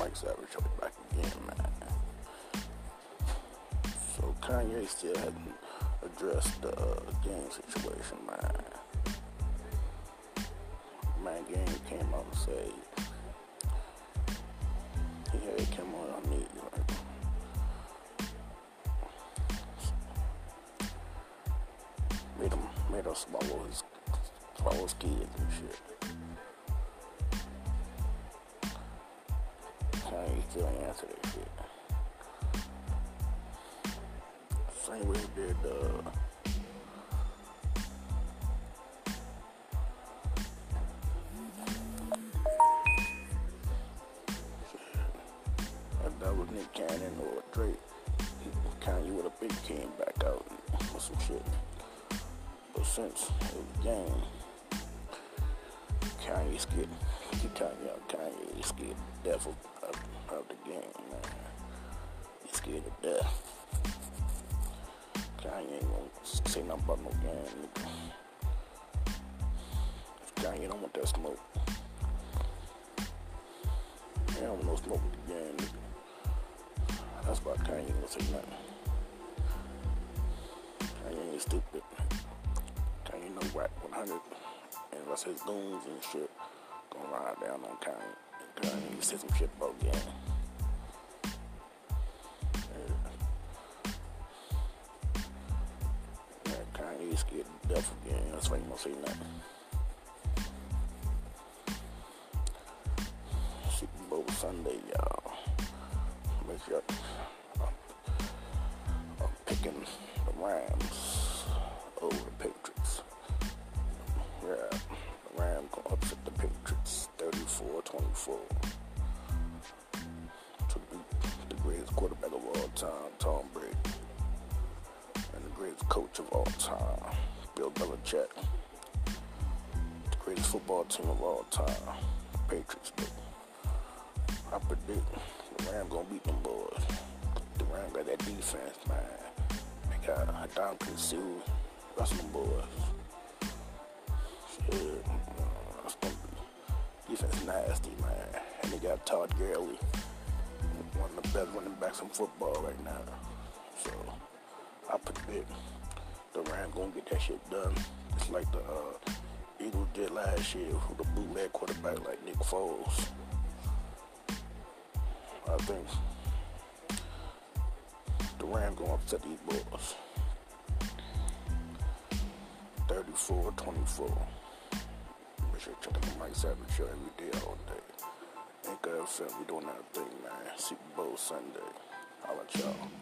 Mike Savage show back again, man. So Kanye still hadn't addressed the uh, game situation, man. Man, game came out and said he had come on me, like, made him made us swallow his swallow his kids and shit. Still ain't answer that shit. Same way he did uh if that was Nick Cannon or Drake, Kanye would have been came back out with some shit. But since it was game, Kanye's scared. Keep Kanye out. Kanye is scared man. He's scared to death. Kanye ain't gonna say nothing about no game, nigga. Kanye don't want that smoke. He don't want no smoke with the game, nigga. That's why Kanye ain't gonna say nothing. Kanye ain't stupid. Kanye know Wack 100. And that's his goons and shit. Gonna ride down on Kanye. Kanye said some shit about game. Kanye scared to death again. That's why he gonna say nothing. Super Bowl Sunday, y'all. Make sure I'm, I'm picking the Rams over the Patriots. Yeah, the Rams gonna upset the Patriots 34-24 to beat the greatest quarterback of all time, Tom Brady, greatest coach of all time, Bill Belichick. The greatest football team of all time, Patriots. I predict the Rams gonna beat them boys. The Rams got that defense, man. They got Ndamukong Suh, them boys. Shit, that's defense nasty, man. And they got Todd Gurley, one of the best running backs in football right now. So I predict the Rams gonna get that shit done. It's like the uh, Eagles did last year with the bootleg quarterback like Nick Foles. I think the Rams gonna upset these boys. 34-24. Make sure you check out the Mike Savage show every day, all day. Anchor FM, we doing that thing, man. Super Bowl Sunday. I'll let y'all.